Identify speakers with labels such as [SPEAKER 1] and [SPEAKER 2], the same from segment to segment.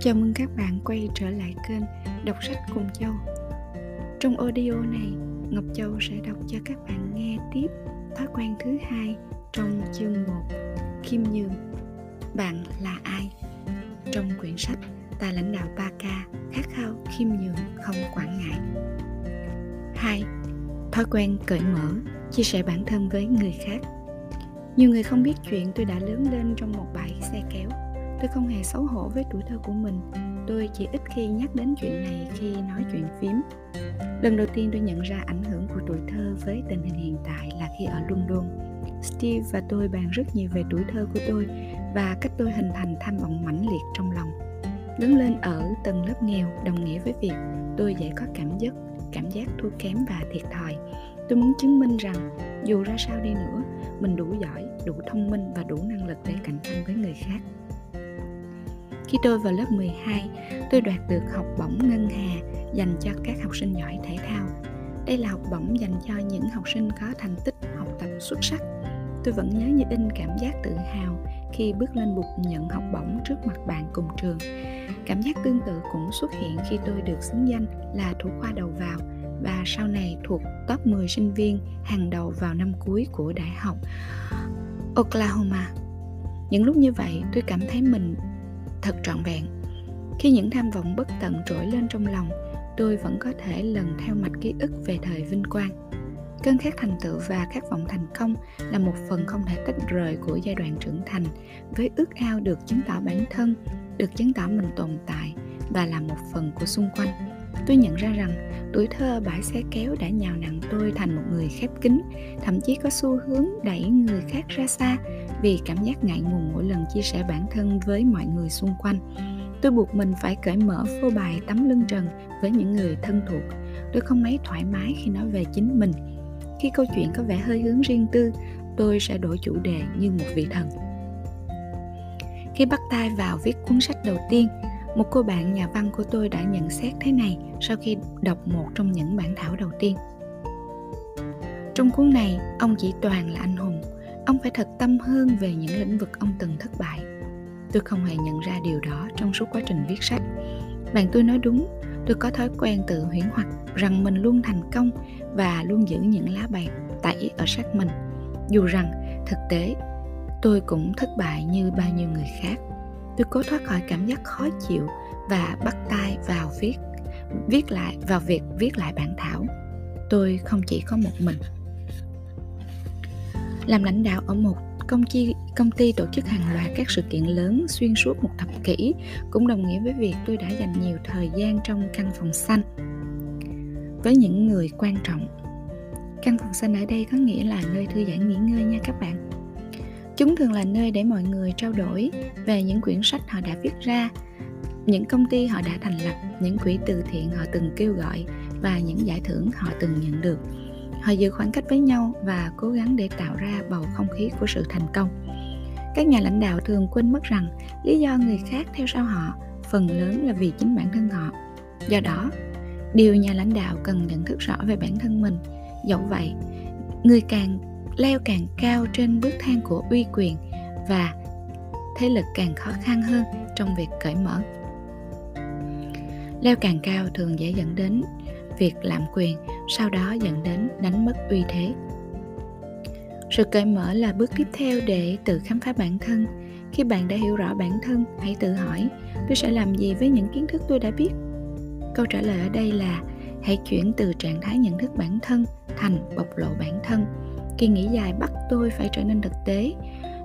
[SPEAKER 1] Chào mừng các bạn quay trở lại kênh Đọc sách cùng Châu. Trong audio này, Ngọc Châu sẽ đọc cho các bạn nghe tiếp thói quen thứ hai trong chương 1 Kim Nhường. Bạn là ai? Trong quyển sách Tài lãnh đạo 3K khát khao khiêm nhường không quản ngại. 2. Thói quen cởi mở, chia sẻ bản thân với người khác. Nhiều người không biết chuyện tôi đã lớn lên trong một bãi xe kéo tôi không hề xấu hổ với tuổi thơ của mình. Tôi chỉ ít khi nhắc đến chuyện này khi nói chuyện phím. Lần đầu tiên tôi nhận ra ảnh hưởng của tuổi thơ với tình hình hiện tại là khi ở london. Steve và tôi bàn rất nhiều về tuổi thơ của tôi và cách tôi hình thành tham vọng mãnh liệt trong lòng. Lớn lên ở tầng lớp nghèo, đồng nghĩa với việc tôi dễ có cảm giác cảm giác thua kém và thiệt thòi. Tôi muốn chứng minh rằng, dù ra sao đi nữa, mình đủ giỏi, đủ thông minh và đủ năng lực để cạnh tranh với người khác khi tôi vào lớp 12, tôi đoạt được học bổng ngân hà dành cho các học sinh giỏi thể thao. Đây là học bổng dành cho những học sinh có thành tích học tập xuất sắc. Tôi vẫn nhớ như in cảm giác tự hào khi bước lên bục nhận học bổng trước mặt bạn cùng trường. Cảm giác tương tự cũng xuất hiện khi tôi được xứng danh là thủ khoa đầu vào và sau này thuộc top 10 sinh viên hàng đầu vào năm cuối của đại học Oklahoma. Những lúc như vậy, tôi cảm thấy mình thật trọn vẹn. Khi những tham vọng bất tận trỗi lên trong lòng, tôi vẫn có thể lần theo mạch ký ức về thời vinh quang. Cơn khát thành tựu và khát vọng thành công là một phần không thể tách rời của giai đoạn trưởng thành, với ước ao được chứng tỏ bản thân, được chứng tỏ mình tồn tại và là một phần của xung quanh. Tôi nhận ra rằng tuổi thơ bãi xe kéo đã nhào nặng tôi thành một người khép kín, thậm chí có xu hướng đẩy người khác ra xa vì cảm giác ngại ngùng mỗi lần chia sẻ bản thân với mọi người xung quanh. Tôi buộc mình phải cởi mở phô bày tấm lưng trần với những người thân thuộc. Tôi không mấy thoải mái khi nói về chính mình. Khi câu chuyện có vẻ hơi hướng riêng tư, tôi sẽ đổi chủ đề như một vị thần. Khi bắt tay vào viết cuốn sách đầu tiên một cô bạn nhà văn của tôi đã nhận xét thế này sau khi đọc một trong những bản thảo đầu tiên. Trong cuốn này, ông chỉ toàn là anh hùng. Ông phải thật tâm hơn về những lĩnh vực ông từng thất bại. Tôi không hề nhận ra điều đó trong suốt quá trình viết sách. Bạn tôi nói đúng, tôi có thói quen tự huyễn hoặc rằng mình luôn thành công và luôn giữ những lá bài tẩy ở sát mình. Dù rằng thực tế, tôi cũng thất bại như bao nhiêu người khác tôi cố thoát khỏi cảm giác khó chịu và bắt tay vào viết viết lại, vào việc viết lại bản thảo. Tôi không chỉ có một mình. Làm lãnh đạo ở một công ty công ty tổ chức hàng loạt các sự kiện lớn xuyên suốt một thập kỷ, cũng đồng nghĩa với việc tôi đã dành nhiều thời gian trong căn phòng xanh với những người quan trọng. Căn phòng xanh ở đây có nghĩa là nơi thư giãn nghỉ ngơi nha các bạn chúng thường là nơi để mọi người trao đổi về những quyển sách họ đã viết ra, những công ty họ đã thành lập, những quỹ từ thiện họ từng kêu gọi và những giải thưởng họ từng nhận được. Họ giữ khoảng cách với nhau và cố gắng để tạo ra bầu không khí của sự thành công. Các nhà lãnh đạo thường quên mất rằng lý do người khác theo sau họ phần lớn là vì chính bản thân họ. Do đó, điều nhà lãnh đạo cần nhận thức rõ về bản thân mình. Dẫu vậy, người càng leo càng cao trên bước thang của uy quyền và thế lực càng khó khăn hơn trong việc cởi mở. Leo càng cao thường dễ dẫn đến việc lạm quyền, sau đó dẫn đến đánh mất uy thế. Sự cởi mở là bước tiếp theo để tự khám phá bản thân. Khi bạn đã hiểu rõ bản thân, hãy tự hỏi, tôi sẽ làm gì với những kiến thức tôi đã biết? Câu trả lời ở đây là, hãy chuyển từ trạng thái nhận thức bản thân thành bộc lộ bản thân kỳ nghỉ dài bắt tôi phải trở nên thực tế.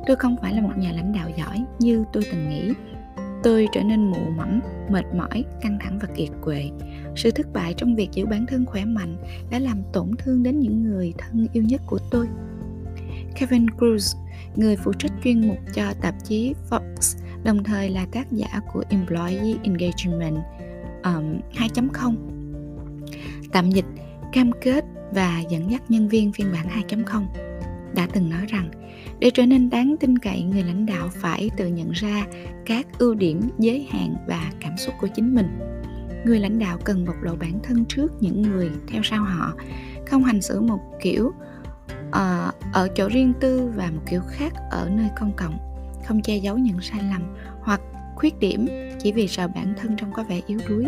[SPEAKER 1] Tôi không phải là một nhà lãnh đạo giỏi như tôi từng nghĩ. Tôi trở nên mụ mẫm mệt mỏi căng thẳng và kiệt quệ. Sự thất bại trong việc giữ bản thân khỏe mạnh đã làm tổn thương đến những người thân yêu nhất của tôi. Kevin Cruz, người phụ trách chuyên mục cho tạp chí Forbes, đồng thời là tác giả của Employee Engagement um, 2.0. Tạm dịch cam kết và dẫn dắt nhân viên phiên bản 2.0 đã từng nói rằng để trở nên đáng tin cậy người lãnh đạo phải tự nhận ra các ưu điểm giới hạn và cảm xúc của chính mình. Người lãnh đạo cần bộc lộ bản thân trước những người theo sau họ không hành xử một kiểu uh, ở chỗ riêng tư và một kiểu khác ở nơi công cộng không che giấu những sai lầm hoặc khuyết điểm chỉ vì sợ bản thân trông có vẻ yếu đuối.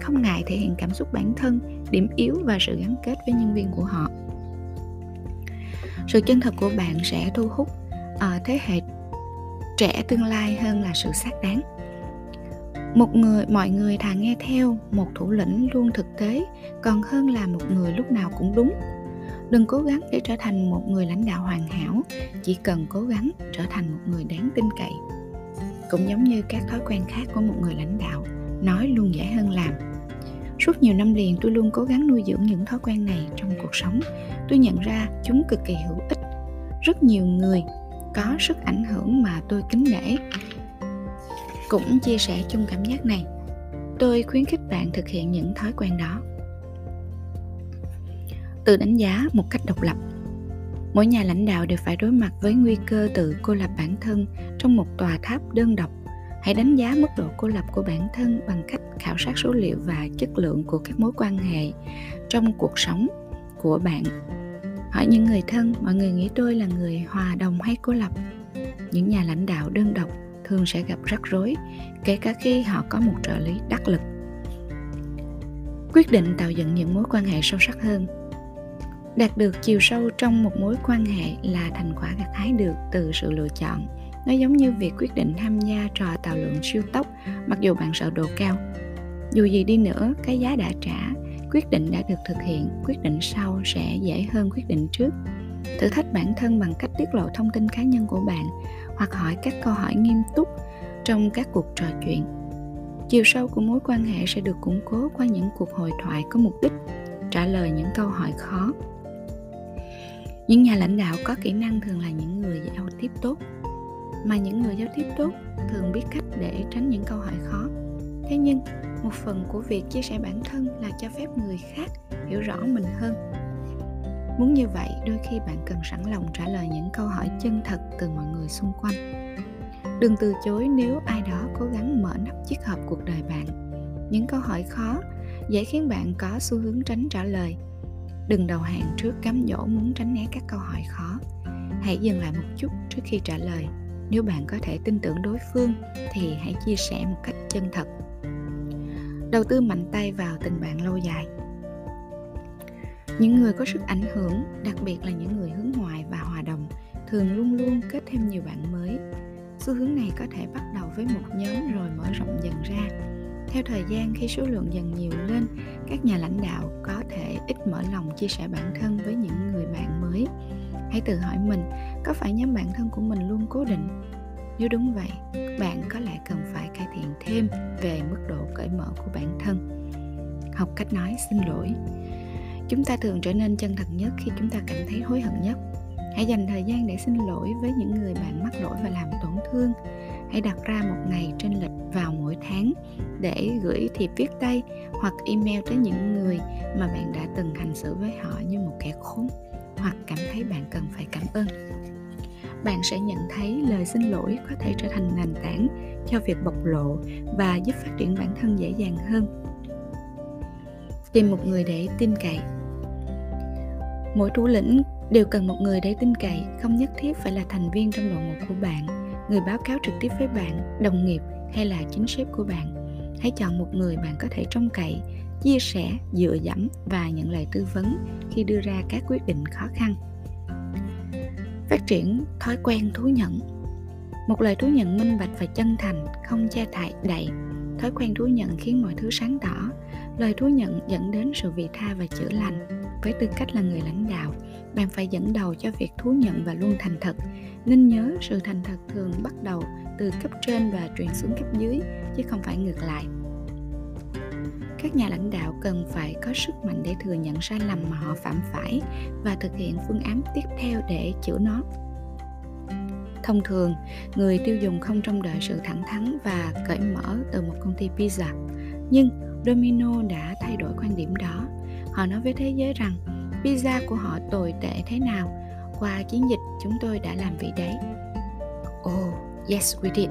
[SPEAKER 1] Không ngại thể hiện cảm xúc bản thân điểm yếu và sự gắn kết với nhân viên của họ. Sự chân thật của bạn sẽ thu hút ở thế hệ trẻ tương lai hơn là sự xác đáng. Một người, mọi người thà nghe theo một thủ lĩnh luôn thực tế, còn hơn là một người lúc nào cũng đúng. Đừng cố gắng để trở thành một người lãnh đạo hoàn hảo, chỉ cần cố gắng trở thành một người đáng tin cậy. Cũng giống như các thói quen khác của một người lãnh đạo, nói luôn dễ hơn làm suốt nhiều năm liền, tôi luôn cố gắng nuôi dưỡng những thói quen này trong cuộc sống. Tôi nhận ra chúng cực kỳ hữu ích. Rất nhiều người có sức ảnh hưởng mà tôi kính nể. Cũng chia sẻ chung cảm giác này. Tôi khuyến khích bạn thực hiện những thói quen đó. Tự đánh giá một cách độc lập. Mỗi nhà lãnh đạo đều phải đối mặt với nguy cơ tự cô lập bản thân trong một tòa tháp đơn độc hãy đánh giá mức độ cô lập của bản thân bằng cách khảo sát số liệu và chất lượng của các mối quan hệ trong cuộc sống của bạn. Hỏi những người thân, mọi người nghĩ tôi là người hòa đồng hay cô lập? Những nhà lãnh đạo đơn độc thường sẽ gặp rắc rối, kể cả khi họ có một trợ lý đắc lực. Quyết định tạo dựng những mối quan hệ sâu sắc hơn. Đạt được chiều sâu trong một mối quan hệ là thành quả gặt hái được từ sự lựa chọn nó giống như việc quyết định tham gia trò tàu lượng siêu tốc, mặc dù bạn sợ độ cao. Dù gì đi nữa, cái giá đã trả, quyết định đã được thực hiện, quyết định sau sẽ dễ hơn quyết định trước. Thử thách bản thân bằng cách tiết lộ thông tin cá nhân của bạn, hoặc hỏi các câu hỏi nghiêm túc trong các cuộc trò chuyện. Chiều sâu của mối quan hệ sẽ được củng cố qua những cuộc hội thoại có mục đích, trả lời những câu hỏi khó. Những nhà lãnh đạo có kỹ năng thường là những người giao tiếp tốt mà những người giao tiếp tốt thường biết cách để tránh những câu hỏi khó. Thế nhưng, một phần của việc chia sẻ bản thân là cho phép người khác hiểu rõ mình hơn. Muốn như vậy, đôi khi bạn cần sẵn lòng trả lời những câu hỏi chân thật từ mọi người xung quanh. Đừng từ chối nếu ai đó cố gắng mở nắp chiếc hộp cuộc đời bạn. Những câu hỏi khó dễ khiến bạn có xu hướng tránh trả lời. Đừng đầu hàng trước cám dỗ muốn tránh né các câu hỏi khó. Hãy dừng lại một chút trước khi trả lời nếu bạn có thể tin tưởng đối phương, thì hãy chia sẻ một cách chân thật. Đầu tư mạnh tay vào tình bạn lâu dài. Những người có sức ảnh hưởng, đặc biệt là những người hướng ngoại và hòa đồng, thường luôn luôn kết thêm nhiều bạn mới. Xu hướng này có thể bắt đầu với một nhóm rồi mở rộng dần ra. Theo thời gian, khi số lượng dần nhiều lên, các nhà lãnh đạo có thể ít mở lòng chia sẻ bản thân với những người bạn mới hãy tự hỏi mình, có phải nhóm bạn thân của mình luôn cố định? Nếu đúng vậy, bạn có lẽ cần phải cải thiện thêm về mức độ cởi mở của bản thân. Học cách nói, xin lỗi. Chúng ta thường trở nên chân thật nhất khi chúng ta cảm thấy hối hận nhất. Hãy dành thời gian để xin lỗi với những người bạn mắc lỗi và làm tổn thương. Hãy đặt ra một ngày trên lịch vào mỗi tháng để gửi thiệp viết tay hoặc email tới những người mà bạn đã từng hành xử với họ như một kẻ khốn hoặc cảm thấy bạn cần phải cảm ơn. Bạn sẽ nhận thấy lời xin lỗi có thể trở thành nền tảng cho việc bộc lộ và giúp phát triển bản thân dễ dàng hơn. Tìm một người để tin cậy. Mỗi thủ lĩnh đều cần một người để tin cậy, không nhất thiết phải là thành viên trong đội ngũ của bạn, người báo cáo trực tiếp với bạn, đồng nghiệp hay là chính sếp của bạn. Hãy chọn một người bạn có thể trông cậy chia sẻ, dựa dẫm và nhận lời tư vấn khi đưa ra các quyết định khó khăn. Phát triển thói quen thú nhận. Một lời thú nhận minh bạch và chân thành, không che thải, đậy. Thói quen thú nhận khiến mọi thứ sáng tỏ. Lời thú nhận dẫn đến sự vị tha và chữa lành. Với tư cách là người lãnh đạo, bạn phải dẫn đầu cho việc thú nhận và luôn thành thật. Nên nhớ sự thành thật thường bắt đầu từ cấp trên và truyền xuống cấp dưới, chứ không phải ngược lại các nhà lãnh đạo cần phải có sức mạnh để thừa nhận sai lầm mà họ phạm phải và thực hiện phương án tiếp theo để chữa nó. Thông thường, người tiêu dùng không trông đợi sự thẳng thắn và cởi mở từ một công ty pizza. Nhưng domino đã thay đổi quan điểm đó. Họ nói với thế giới rằng pizza của họ tồi tệ thế nào? Qua chiến dịch, chúng tôi đã làm vị đấy. Oh yes, we did.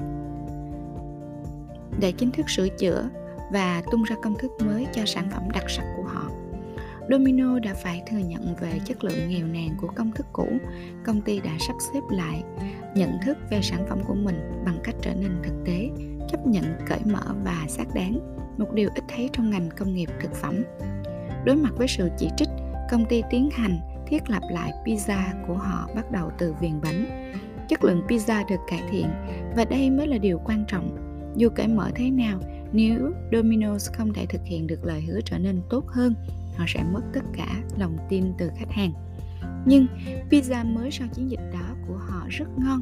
[SPEAKER 1] Để chính thức sửa chữa và tung ra công thức mới cho sản phẩm đặc sắc của họ. Domino đã phải thừa nhận về chất lượng nghèo nàn của công thức cũ. Công ty đã sắp xếp lại nhận thức về sản phẩm của mình bằng cách trở nên thực tế, chấp nhận cởi mở và xác đáng một điều ít thấy trong ngành công nghiệp thực phẩm đối mặt với sự chỉ trích công ty tiến hành thiết lập lại pizza của họ bắt đầu từ viền bánh chất lượng pizza được cải thiện và đây mới là điều quan trọng dù cởi mở thế nào nếu Domino's không thể thực hiện được lời hứa trở nên tốt hơn, họ sẽ mất tất cả lòng tin từ khách hàng nhưng pizza mới sau chiến dịch đó của họ rất ngon,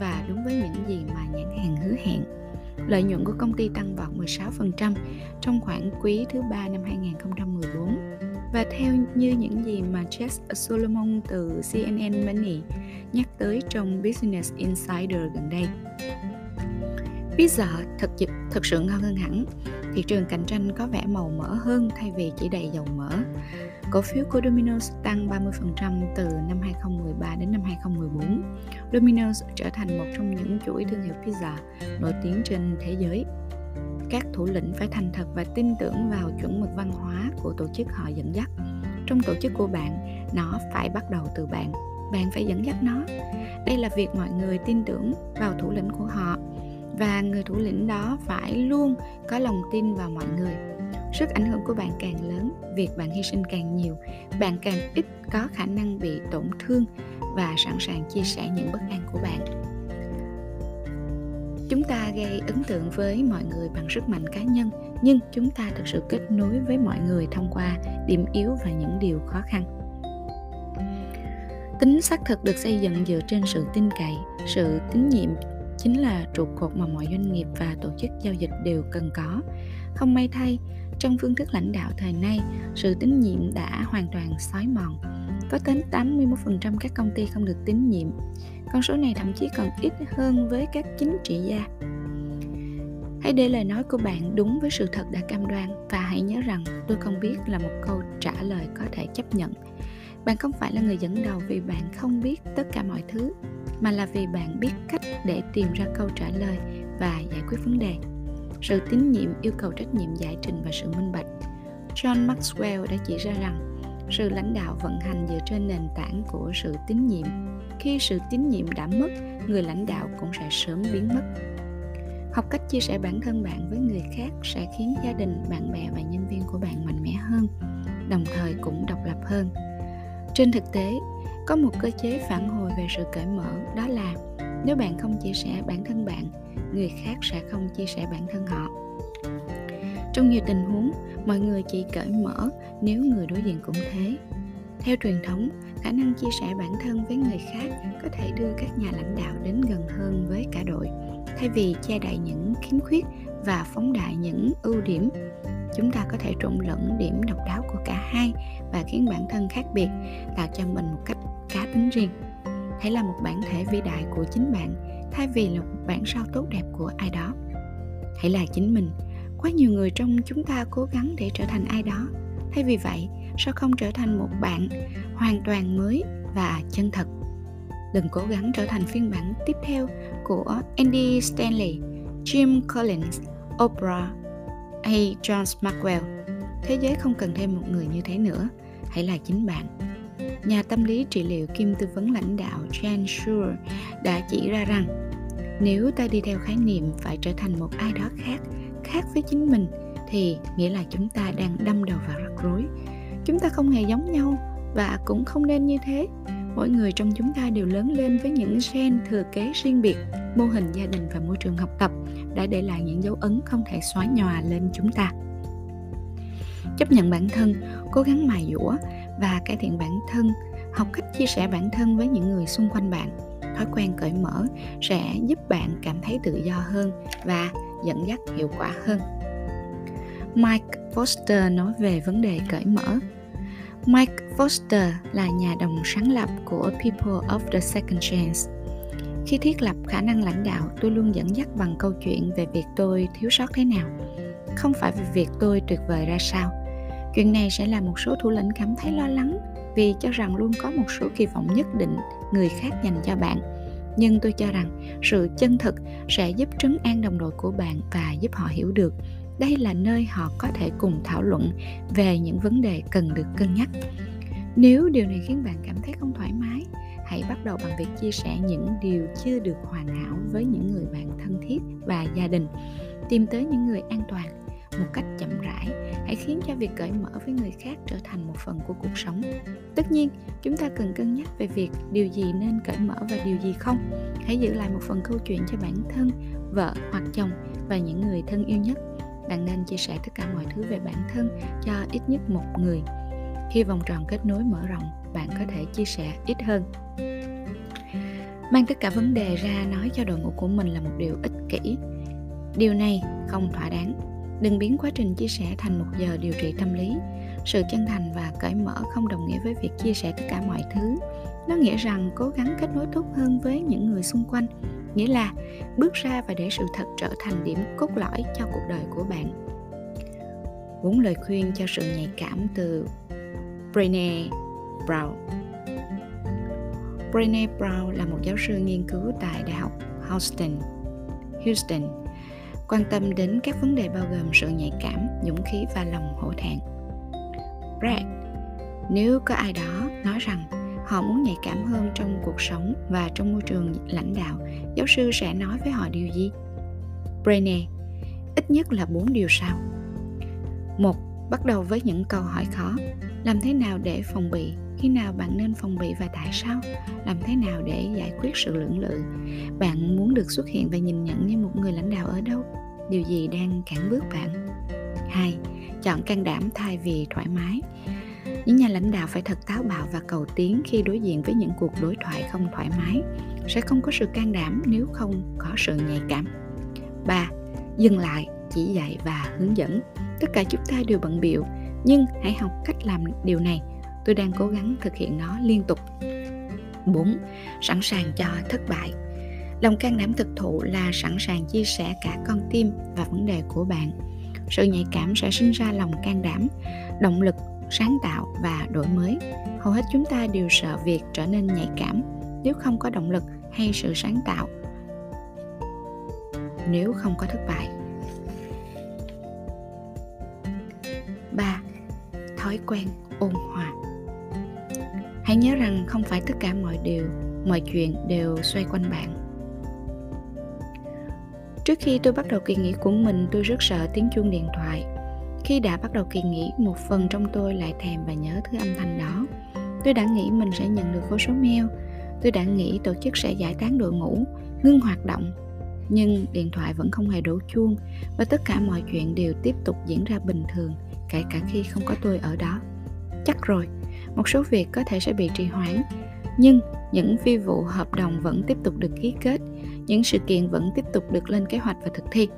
[SPEAKER 1] và đúng với những gì mà nhãn hàng hứa hẹn. Lợi nhuận của công ty tăng vọt 16% trong khoảng quý thứ ba năm 2014 và theo như những gì mà Jess Solomon từ CNN Money nhắc tới trong Business Insider gần đây. Pizza thật thật sự ngon hơn hẳn. Thị trường cạnh tranh có vẻ màu mỡ hơn thay vì chỉ đầy dầu mỡ. Cổ phiếu của Domino's tăng 30% từ năm 2013 đến năm 2014. Domino's trở thành một trong những chuỗi thương hiệu pizza nổi tiếng trên thế giới. Các thủ lĩnh phải thành thật và tin tưởng vào chuẩn mực văn hóa của tổ chức họ dẫn dắt. Trong tổ chức của bạn, nó phải bắt đầu từ bạn. Bạn phải dẫn dắt nó. Đây là việc mọi người tin tưởng vào thủ lĩnh của họ và người thủ lĩnh đó phải luôn có lòng tin vào mọi người. Sức ảnh hưởng của bạn càng lớn, việc bạn hy sinh càng nhiều, bạn càng ít có khả năng bị tổn thương và sẵn sàng chia sẻ những bất an của bạn. Chúng ta gây ấn tượng với mọi người bằng sức mạnh cá nhân, nhưng chúng ta thực sự kết nối với mọi người thông qua điểm yếu và những điều khó khăn. Tính xác thực được xây dựng dựa trên sự tin cậy, sự tín nhiệm chính là trụ cột mà mọi doanh nghiệp và tổ chức giao dịch đều cần có. Không may thay, trong phương thức lãnh đạo thời nay, sự tín nhiệm đã hoàn toàn xói mòn. Có đến 81% các công ty không được tín nhiệm. Con số này thậm chí còn ít hơn với các chính trị gia. Hãy để lời nói của bạn đúng với sự thật đã cam đoan và hãy nhớ rằng tôi không biết là một câu trả lời có thể chấp nhận bạn không phải là người dẫn đầu vì bạn không biết tất cả mọi thứ, mà là vì bạn biết cách để tìm ra câu trả lời và giải quyết vấn đề. Sự tín nhiệm, yêu cầu trách nhiệm, giải trình và sự minh bạch. John maxwell đã chỉ ra rằng, sự lãnh đạo vận hành dựa trên nền tảng của sự tín nhiệm. Khi sự tín nhiệm đã mất, người lãnh đạo cũng sẽ sớm biến mất. Học cách chia sẻ bản thân bạn với người khác sẽ khiến gia đình, bạn bè và nhân viên của bạn mạnh mẽ hơn, đồng thời cũng độc lập hơn trên thực tế, có một cơ chế phản hồi về sự cởi mở, đó là nếu bạn không chia sẻ bản thân bạn, người khác sẽ không chia sẻ bản thân họ. Trong nhiều tình huống, mọi người chỉ cởi mở nếu người đối diện cũng thế. Theo truyền thống, khả năng chia sẻ bản thân với người khác có thể đưa các nhà lãnh đạo đến gần hơn với cả đội, thay vì che đậy những khiếm khuyết và phóng đại những ưu điểm chúng ta có thể trộn lẫn điểm độc đáo của cả hai và khiến bản thân khác biệt tạo cho mình một cách cá tính riêng. Hãy là một bản thể vĩ đại của chính bạn thay vì là một bản sao tốt đẹp của ai đó. Hãy là chính mình. Quá nhiều người trong chúng ta cố gắng để trở thành ai đó. Thay vì vậy sao không trở thành một bạn hoàn toàn mới và chân thật? Đừng cố gắng trở thành phiên bản tiếp theo của Andy Stanley, Jim Collins, Oprah hay John Maxwell. Thế giới không cần thêm một người như thế nữa, hãy là chính bạn. Nhà tâm lý trị liệu kim tư vấn lãnh đạo Jan Shure đã chỉ ra rằng nếu ta đi theo khái niệm phải trở thành một ai đó khác, khác với chính mình thì nghĩa là chúng ta đang đâm đầu vào rắc rối. Chúng ta không hề giống nhau và cũng không nên như thế mỗi người trong chúng ta đều lớn lên với những gen thừa kế riêng biệt, mô hình gia đình và môi trường học tập đã để lại những dấu ấn không thể xóa nhòa lên chúng ta. Chấp nhận bản thân, cố gắng mài dũa và cải thiện bản thân, học cách chia sẻ bản thân với những người xung quanh bạn. Thói quen cởi mở sẽ giúp bạn cảm thấy tự do hơn và dẫn dắt hiệu quả hơn. Mike foster nói về vấn đề cởi mở. Mike Foster là nhà đồng sáng lập của People of the Second Chance. Khi thiết lập khả năng lãnh đạo, tôi luôn dẫn dắt bằng câu chuyện về việc tôi thiếu sót thế nào, không phải về việc tôi tuyệt vời ra sao. Chuyện này sẽ làm một số thủ lĩnh cảm thấy lo lắng vì cho rằng luôn có một số kỳ vọng nhất định người khác dành cho bạn. Nhưng tôi cho rằng sự chân thực sẽ giúp trấn an đồng đội của bạn và giúp họ hiểu được đây là nơi họ có thể cùng thảo luận về những vấn đề cần được cân nhắc. Nếu điều này khiến bạn cảm thấy không thoải mái, hãy bắt đầu bằng việc chia sẻ những điều chưa được hoàn hảo với những người bạn thân thiết và gia đình. Tìm tới những người an toàn một cách chậm rãi hãy khiến cho việc cởi mở với người khác trở thành một phần của cuộc sống. Tất nhiên, chúng ta cần cân nhắc về việc điều gì nên cởi mở và điều gì không. Hãy giữ lại một phần câu chuyện cho bản thân, vợ hoặc chồng và những người thân yêu nhất bạn nên chia sẻ tất cả mọi thứ về bản thân cho ít nhất một người. Khi vòng tròn kết nối mở rộng, bạn có thể chia sẻ ít hơn. Mang tất cả vấn đề ra nói cho đội ngũ của mình là một điều ích kỷ. Điều này không thỏa đáng. Đừng biến quá trình chia sẻ thành một giờ điều trị tâm lý. Sự chân thành và cởi mở không đồng nghĩa với việc chia sẻ tất cả mọi thứ. Nó nghĩa rằng cố gắng kết nối tốt hơn với những người xung quanh nghĩa là bước ra và để sự thật trở thành điểm cốt lõi cho cuộc đời của bạn bốn lời khuyên cho sự nhạy cảm từ Brené Brown Brené Brown là một giáo sư nghiên cứu tại Đại học Houston, Houston quan tâm đến các vấn đề bao gồm sự nhạy cảm, dũng khí và lòng hổ thẹn. Brad, nếu có ai đó nói rằng họ muốn nhạy cảm hơn trong cuộc sống và trong môi trường lãnh đạo, giáo sư sẽ nói với họ điều gì? Brené, ít nhất là bốn điều sau. Một, bắt đầu với những câu hỏi khó. Làm thế nào để phòng bị? Khi nào bạn nên phòng bị và tại sao? Làm thế nào để giải quyết sự lưỡng lự? Bạn muốn được xuất hiện và nhìn nhận như một người lãnh đạo ở đâu? Điều gì đang cản bước bạn? 2. Chọn can đảm thay vì thoải mái. Những nhà lãnh đạo phải thật táo bạo và cầu tiến khi đối diện với những cuộc đối thoại không thoải mái. Sẽ không có sự can đảm nếu không có sự nhạy cảm. 3. Dừng lại, chỉ dạy và hướng dẫn. Tất cả chúng ta đều bận biệu, nhưng hãy học cách làm điều này. Tôi đang cố gắng thực hiện nó liên tục. 4. Sẵn sàng cho thất bại. Lòng can đảm thực thụ là sẵn sàng chia sẻ cả con tim và vấn đề của bạn. Sự nhạy cảm sẽ sinh ra lòng can đảm, động lực, sáng tạo và đổi mới. Hầu hết chúng ta đều sợ việc trở nên nhạy cảm nếu không có động lực hay sự sáng tạo. Nếu không có thất bại. 3. Thói quen ôn hòa Hãy nhớ rằng không phải tất cả mọi điều, mọi chuyện đều xoay quanh bạn Trước khi tôi bắt đầu kỳ nghỉ của mình, tôi rất sợ tiếng chuông điện thoại. Khi đã bắt đầu kỳ nghỉ, một phần trong tôi lại thèm và nhớ thứ âm thanh đó. Tôi đã nghĩ mình sẽ nhận được vô số mail. Tôi đã nghĩ tổ chức sẽ giải tán đội ngũ, ngưng hoạt động. Nhưng điện thoại vẫn không hề đổ chuông và tất cả mọi chuyện đều tiếp tục diễn ra bình thường, kể cả khi không có tôi ở đó. Chắc rồi, một số việc có thể sẽ bị trì hoãn, nhưng những phi vụ hợp đồng vẫn tiếp tục được ký kết những sự kiện vẫn tiếp tục được lên kế hoạch và thực thi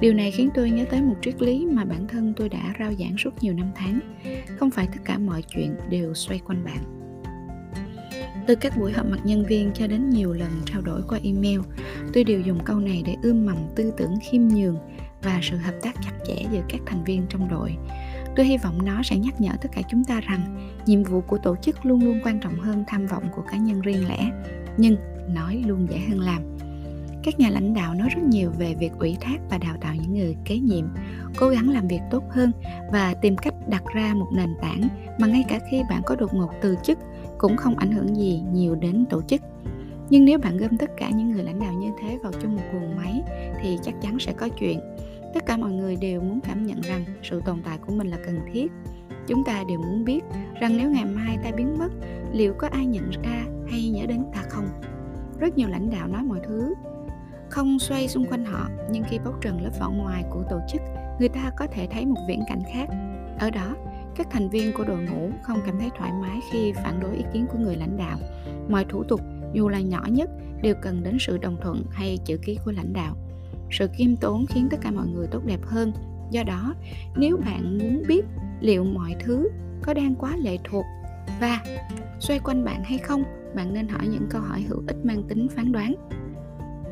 [SPEAKER 1] điều này khiến tôi nhớ tới một triết lý mà bản thân tôi đã rao giảng suốt nhiều năm tháng. Không phải tất cả mọi chuyện đều xoay quanh bạn. Từ các buổi họp mặt nhân viên cho đến nhiều lần trao đổi qua email, tôi đều dùng câu này để ươm mầm tư tưởng khiêm nhường và sự hợp tác chặt chẽ giữa các thành viên trong đội. Tôi hy vọng nó sẽ nhắc nhở tất cả chúng ta rằng nhiệm vụ của tổ chức luôn luôn quan trọng hơn tham vọng của cá nhân riêng lẻ. Nhưng, nói luôn dễ hơn làm các nhà lãnh đạo nói rất nhiều về việc ủy thác và đào tạo những người kế nhiệm, cố gắng làm việc tốt hơn và tìm cách đặt ra một nền tảng mà ngay cả khi bạn có đột ngột từ chức cũng không ảnh hưởng gì nhiều đến tổ chức. Nhưng nếu bạn gom tất cả những người lãnh đạo như thế vào chung một guồng máy thì chắc chắn sẽ có chuyện. Tất cả mọi người đều muốn cảm nhận rằng sự tồn tại của mình là cần thiết. Chúng ta đều muốn biết rằng nếu ngày mai ta biến mất, liệu có ai nhận ra hay nhớ đến ta không? Rất nhiều lãnh đạo nói mọi thứ không xoay xung quanh họ, nhưng khi bóc trần lớp vỏ ngoài của tổ chức, người ta có thể thấy một viễn cảnh khác. Ở đó, các thành viên của đội ngũ không cảm thấy thoải mái khi phản đối ý kiến của người lãnh đạo. Mọi thủ tục, dù là nhỏ nhất, đều cần đến sự đồng thuận hay chữ ký của lãnh đạo. Sự kiêm tốn khiến tất cả mọi người tốt đẹp hơn. Do đó, nếu bạn muốn biết liệu mọi thứ có đang quá lệ thuộc và xoay quanh bạn hay không, bạn nên hỏi những câu hỏi hữu ích mang tính phán đoán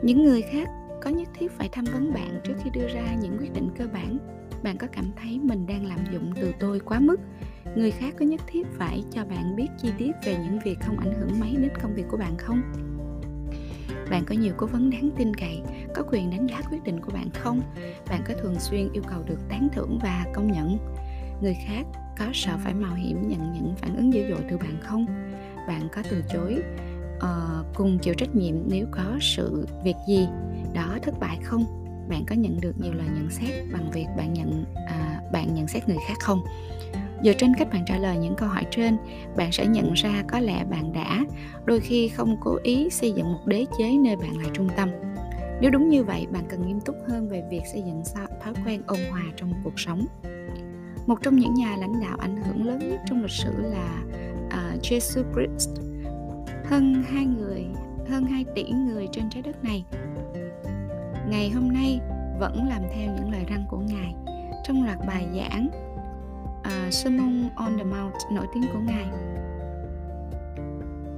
[SPEAKER 1] những người khác có nhất thiết phải tham vấn bạn trước khi đưa ra những quyết định cơ bản. Bạn có cảm thấy mình đang lạm dụng từ tôi quá mức? Người khác có nhất thiết phải cho bạn biết chi tiết về những việc không ảnh hưởng mấy đến công việc của bạn không? Bạn có nhiều cố vấn đáng tin cậy, có quyền đánh giá quyết định của bạn không? Bạn có thường xuyên yêu cầu được tán thưởng và công nhận? Người khác có sợ phải mạo hiểm nhận những phản ứng dữ dội từ bạn không? Bạn có từ chối uh, cùng chịu trách nhiệm nếu có sự việc gì đó thất bại không? Bạn có nhận được nhiều lời nhận xét bằng việc bạn nhận à, bạn nhận xét người khác không? Dựa trên cách bạn trả lời những câu hỏi trên bạn sẽ nhận ra có lẽ bạn đã đôi khi không cố ý xây dựng một đế chế nơi bạn là trung tâm. Nếu đúng như vậy bạn cần nghiêm túc hơn về việc xây dựng thói quen ôn hòa trong cuộc sống. Một trong những nhà lãnh đạo ảnh hưởng lớn nhất trong lịch sử là uh, Jesus Christ hơn hai người hơn 2 tỷ người trên trái đất này. Ngày hôm nay vẫn làm theo những lời răn của ngài trong loạt bài giảng uh, Sermon on the Mount nổi tiếng của ngài.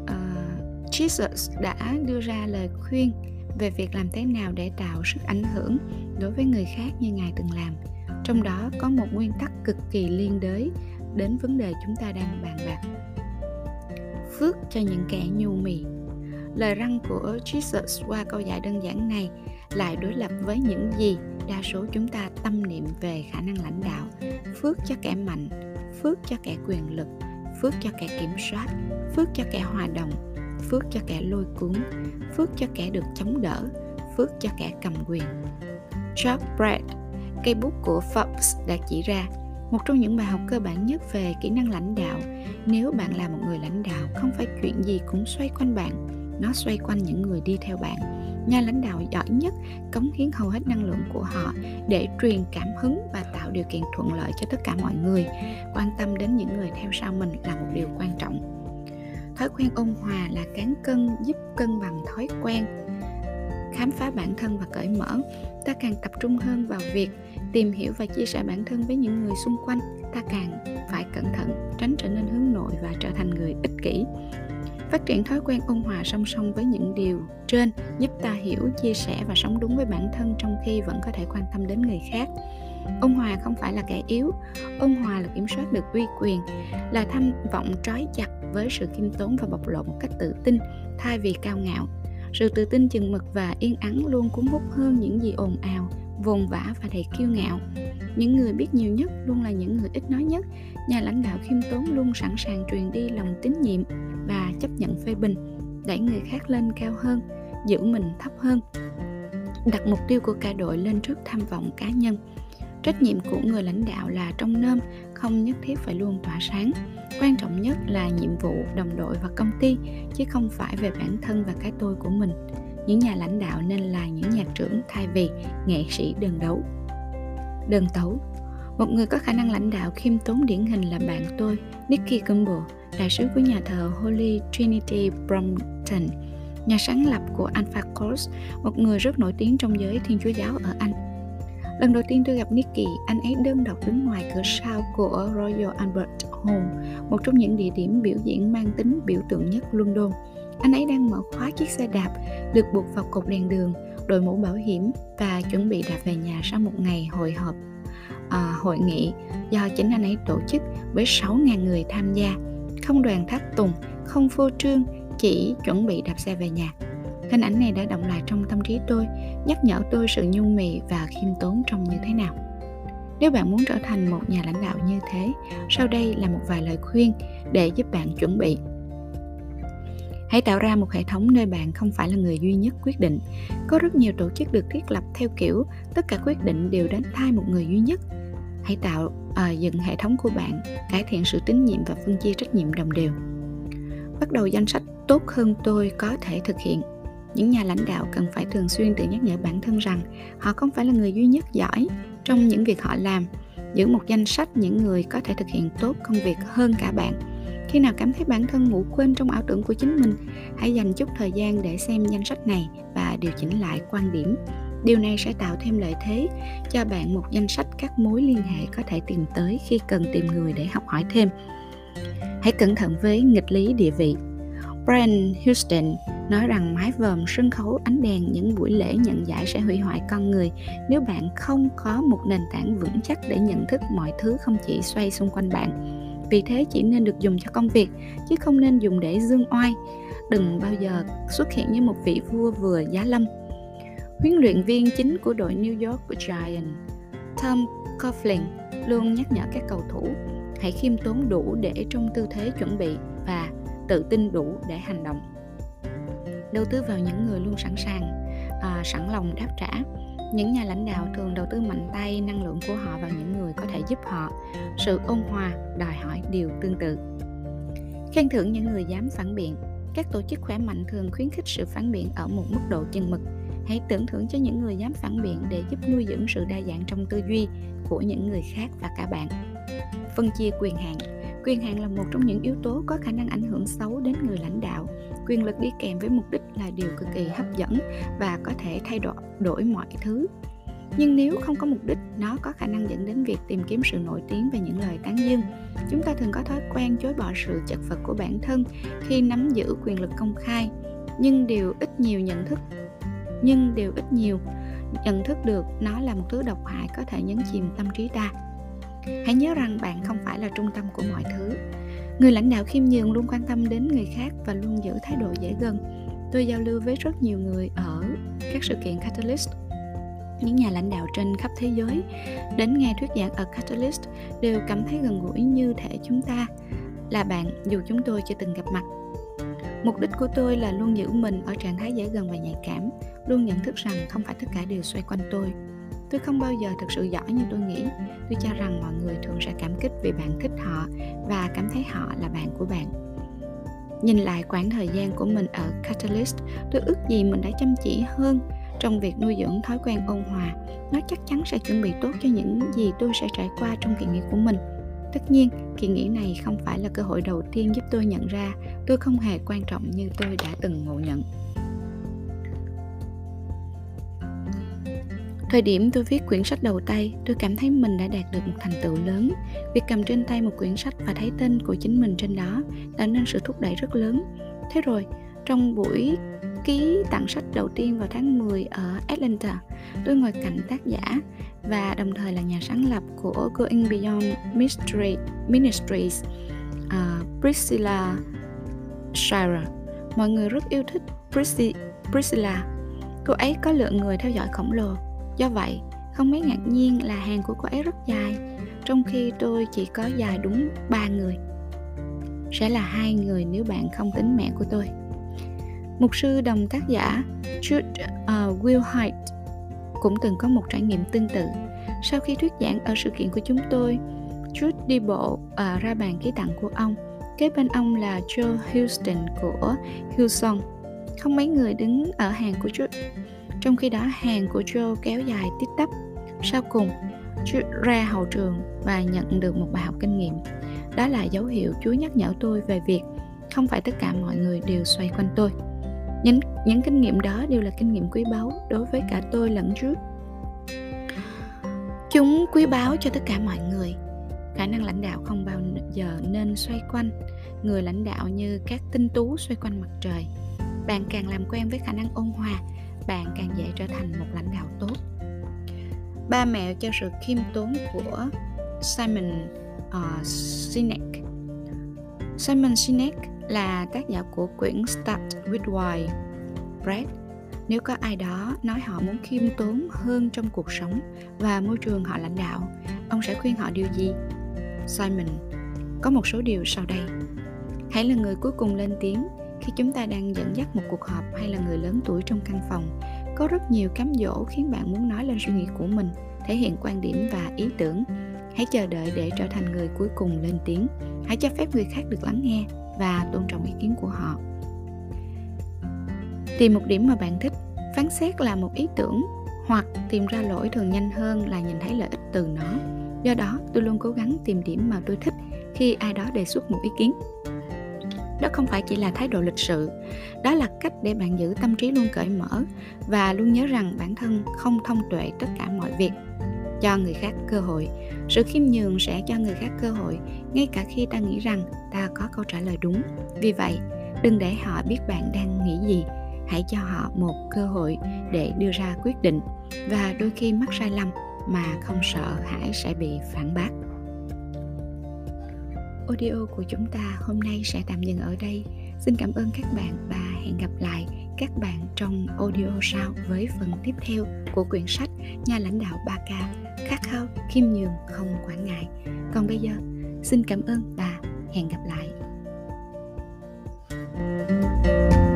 [SPEAKER 1] Uh, Jesus đã đưa ra lời khuyên về việc làm thế nào để tạo sức ảnh hưởng đối với người khác như ngài từng làm. Trong đó có một nguyên tắc cực kỳ liên đới đến vấn đề chúng ta đang bàn bạc phước cho những kẻ nhu mì. Lời răng của Jesus qua câu giải đơn giản này lại đối lập với những gì đa số chúng ta tâm niệm về khả năng lãnh đạo, phước cho kẻ mạnh, phước cho kẻ quyền lực, phước cho kẻ kiểm soát, phước cho kẻ hòa đồng, phước cho kẻ lôi cuốn, phước cho kẻ được chống đỡ, phước cho kẻ cầm quyền. Chuck Brett, cây bút của Forbes đã chỉ ra một trong những bài học cơ bản nhất về kỹ năng lãnh đạo. Nếu bạn là một người lãnh đạo, không phải chuyện gì cũng xoay quanh bạn. Nó xoay quanh những người đi theo bạn. Nhà lãnh đạo giỏi nhất cống hiến hầu hết năng lượng của họ để truyền cảm hứng và tạo điều kiện thuận lợi cho tất cả mọi người. Quan tâm đến những người theo sau mình là một điều quan trọng. Thói quen ôn hòa là cán cân giúp cân bằng thói quen. Khám phá bản thân và cởi mở. Ta càng tập trung hơn vào việc tìm hiểu và chia sẻ bản thân với những người xung quanh, ta càng phải cẩn thận, tránh trở nên hướng nội và trở thành người ích kỷ. Phát triển thói quen ôn hòa song song với những điều trên giúp ta hiểu, chia sẻ và sống đúng với bản thân trong khi vẫn có thể quan tâm đến người khác. Ôn hòa không phải là kẻ yếu, ôn hòa là kiểm soát được uy quyền, là tham vọng trói chặt với sự khiêm tốn và bộc lộ một cách tự tin, thay vì cao ngạo. Sự tự tin chừng mực và yên ắng luôn cuốn hút hơn những gì ồn ào vồn vã và đầy kiêu ngạo. Những người biết nhiều nhất luôn là những người ít nói nhất. Nhà lãnh đạo khiêm tốn luôn sẵn sàng truyền đi lòng tín nhiệm và chấp nhận phê bình, đẩy người khác lên cao hơn, giữ mình thấp hơn. Đặt mục tiêu của cả đội lên trước tham vọng cá nhân. Trách nhiệm của người lãnh đạo là trong nơm không nhất thiết phải luôn tỏa sáng. Quan trọng nhất là nhiệm vụ, đồng đội và công ty, chứ không phải về bản thân và cái tôi của mình những nhà lãnh đạo nên là những nhạc trưởng thay vì nghệ sĩ đơn đấu. Đơn tấu. Một người có khả năng lãnh đạo khiêm tốn điển hình là bạn tôi Nicky Gumbel đại sứ của nhà thờ Holy Trinity Brompton nhà sáng lập của Alpha Course một người rất nổi tiếng trong giới Thiên Chúa Giáo ở Anh. Lần đầu tiên tôi gặp Nicky, anh ấy đơn độc đứng ngoài cửa sau của Royal Albert Hall, một trong những địa điểm biểu diễn mang tính biểu tượng nhất London. Anh ấy đang mở khóa chiếc xe đạp, được buộc vào cột đèn đường, đội mũ bảo hiểm và chuẩn bị đạp về nhà sau một ngày hội họp à, hội nghị do chính anh ấy tổ chức với 6.000 người tham gia, không đoàn tháp tùng, không phô trương, chỉ chuẩn bị đạp xe về nhà. Hình ảnh này đã động lại trong tâm trí tôi, nhắc nhở tôi sự nhu mì và khiêm tốn trông như thế nào. Nếu bạn muốn trở thành một nhà lãnh đạo như thế, sau đây là một vài lời khuyên để giúp bạn chuẩn bị. Hãy tạo ra một hệ thống nơi bạn không phải là người duy nhất quyết định. Có rất nhiều tổ chức được thiết lập theo kiểu tất cả quyết định đều đến thay một người duy nhất. Hãy tạo à, dựng hệ thống của bạn, cải thiện sự tín nhiệm và phân chia trách nhiệm đồng đều. Bắt đầu danh sách tốt hơn tôi có thể thực hiện những nhà lãnh đạo cần phải thường xuyên tự nhắc nhở bản thân rằng họ không phải là người duy nhất giỏi trong những việc họ làm giữ một danh sách những người có thể thực hiện tốt công việc hơn cả bạn khi nào cảm thấy bản thân ngủ quên trong ảo tưởng của chính mình, hãy dành chút thời gian để xem danh sách này và điều chỉnh lại quan điểm. Điều này sẽ tạo thêm lợi thế cho bạn một danh sách các mối liên hệ có thể tìm tới khi cần tìm người để học hỏi thêm. Hãy cẩn thận với nghịch lý địa vị. Brian Houston nói rằng mái vòm sân khấu ánh đèn những buổi lễ nhận giải sẽ hủy hoại con người nếu bạn không có một nền tảng vững chắc để nhận thức mọi thứ không chỉ xoay xung quanh bạn vì thế chỉ nên được dùng cho công việc chứ không nên dùng để dương oai. Đừng bao giờ xuất hiện như một vị vua vừa giá lâm. Huấn luyện viên chính của đội New York Giants Tom Coughlin luôn nhắc nhở các cầu thủ hãy khiêm tốn đủ để trong tư thế chuẩn bị và tự tin đủ để hành động. Đầu tư vào những người luôn sẵn sàng à, sẵn lòng đáp trả những nhà lãnh đạo thường đầu tư mạnh tay năng lượng của họ vào những người có thể giúp họ. Sự ôn hòa, đòi hỏi điều tương tự. Khen thưởng những người dám phản biện. Các tổ chức khỏe mạnh thường khuyến khích sự phản biện ở một mức độ chừng mực. Hãy tưởng thưởng cho những người dám phản biện để giúp nuôi dưỡng sự đa dạng trong tư duy của những người khác và cả bạn. Phân chia quyền hạn quyền hạn là một trong những yếu tố có khả năng ảnh hưởng xấu đến người lãnh đạo. Quyền lực đi kèm với mục đích là điều cực kỳ hấp dẫn và có thể thay đổi đổi mọi thứ. Nhưng nếu không có mục đích, nó có khả năng dẫn đến việc tìm kiếm sự nổi tiếng và những lời tán dương. Chúng ta thường có thói quen chối bỏ sự chật vật của bản thân khi nắm giữ quyền lực công khai. Nhưng điều ít nhiều nhận thức, nhưng điều ít nhiều nhận thức được, nó là một thứ độc hại có thể nhấn chìm tâm trí ta hãy nhớ rằng bạn không phải là trung tâm của mọi thứ. Người lãnh đạo khiêm nhường luôn quan tâm đến người khác và luôn giữ thái độ dễ gần. Tôi giao lưu với rất nhiều người ở các sự kiện catalyst. Những nhà lãnh đạo trên khắp thế giới đến nghe thuyết giảng ở catalyst đều cảm thấy gần gũi như thể chúng ta là bạn dù chúng tôi chưa từng gặp mặt. Mục đích của tôi là luôn giữ mình ở trạng thái dễ gần và nhạy cảm, luôn nhận thức rằng không phải tất cả đều xoay quanh tôi tôi không bao giờ thực sự giỏi như tôi nghĩ. Tôi cho rằng mọi người thường sẽ cảm kích vì bạn thích họ và cảm thấy họ là bạn của bạn. Nhìn lại quãng thời gian của mình ở catalyst, tôi ước gì mình đã chăm chỉ hơn trong việc nuôi dưỡng thói quen ôn hòa. Nó chắc chắn sẽ chuẩn bị tốt cho những gì tôi sẽ trải qua trong kỳ nghỉ của mình. Tất nhiên, kỳ nghỉ này không phải là cơ hội đầu tiên giúp tôi nhận ra tôi không hề quan trọng như tôi đã từng ngộ nhận. Thời điểm tôi viết quyển sách đầu tay, tôi cảm thấy mình đã đạt được một thành tựu lớn. Việc cầm trên tay một quyển sách và thấy tên của chính mình trên đó tạo nên sự thúc đẩy rất lớn. Thế rồi, trong buổi ký tặng sách đầu tiên vào tháng 10 ở Atlanta, tôi ngồi cạnh tác giả và đồng thời là nhà sáng lập của Going Beyond Mystery Ministries, uh, Priscilla Shire. Mọi người rất yêu thích Priscilla. Cô ấy có lượng người theo dõi khổng lồ Do vậy, không mấy ngạc nhiên là hàng của cô ấy rất dài, trong khi tôi chỉ có dài đúng 3 người. Sẽ là hai người nếu bạn không tính mẹ của tôi. Mục sư đồng tác giả Jude uh, Wilhite cũng từng có một trải nghiệm tương tự. Sau khi thuyết giảng ở sự kiện của chúng tôi, Jude đi bộ uh, ra bàn ký tặng của ông. Kế bên ông là Joe Houston của Hillsong. Không mấy người đứng ở hàng của Jude trong khi đó hàng của Joe kéo dài tít tắp. Sau cùng, Joe ra hậu trường và nhận được một bài học kinh nghiệm. Đó là dấu hiệu Chúa nhắc nhở tôi về việc không phải tất cả mọi người đều xoay quanh tôi. Những, những kinh nghiệm đó đều là kinh nghiệm quý báu đối với cả tôi lẫn Jude. Chúng quý báu cho tất cả mọi người. Khả năng lãnh đạo không bao giờ nên xoay quanh người lãnh đạo như các tinh tú xoay quanh mặt trời. Bạn càng làm quen với khả năng ôn hòa bạn càng dễ trở thành một lãnh đạo tốt. Ba mẹo cho sự khiêm tốn của Simon uh, Sinek. Simon Sinek là tác giả của quyển Start with Why Brad nếu có ai đó nói họ muốn khiêm tốn hơn trong cuộc sống và môi trường họ lãnh đạo ông sẽ khuyên họ điều gì? Simon có một số điều sau đây. Hãy là người cuối cùng lên tiếng khi chúng ta đang dẫn dắt một cuộc họp hay là người lớn tuổi trong căn phòng, có rất nhiều cám dỗ khiến bạn muốn nói lên suy nghĩ của mình, thể hiện quan điểm và ý tưởng. Hãy chờ đợi để trở thành người cuối cùng lên tiếng. Hãy cho phép người khác được lắng nghe và tôn trọng ý kiến của họ. Tìm một điểm mà bạn thích, phán xét là một ý tưởng, hoặc tìm ra lỗi thường nhanh hơn là nhìn thấy lợi ích từ nó. Do đó, tôi luôn cố gắng tìm điểm mà tôi thích khi ai đó đề xuất một ý kiến đó không phải chỉ là thái độ lịch sự. Đó là cách để bạn giữ tâm trí luôn cởi mở và luôn nhớ rằng bản thân không thông tuệ tất cả mọi việc. Cho người khác cơ hội. Sự khiêm nhường sẽ cho người khác cơ hội, ngay cả khi ta nghĩ rằng ta có câu trả lời đúng. Vì vậy, đừng để họ biết bạn đang nghĩ gì. Hãy cho họ một cơ hội để đưa ra quyết định. Và đôi khi mắc sai lầm mà không sợ hãi sẽ bị phản bác audio của chúng ta hôm nay sẽ tạm dừng ở đây. Xin cảm ơn các bạn và hẹn gặp lại các bạn trong audio sau với phần tiếp theo của quyển sách nhà lãnh đạo 3K khát khao khiêm nhường không quản ngại. Còn bây giờ, xin cảm ơn và hẹn gặp lại. thank you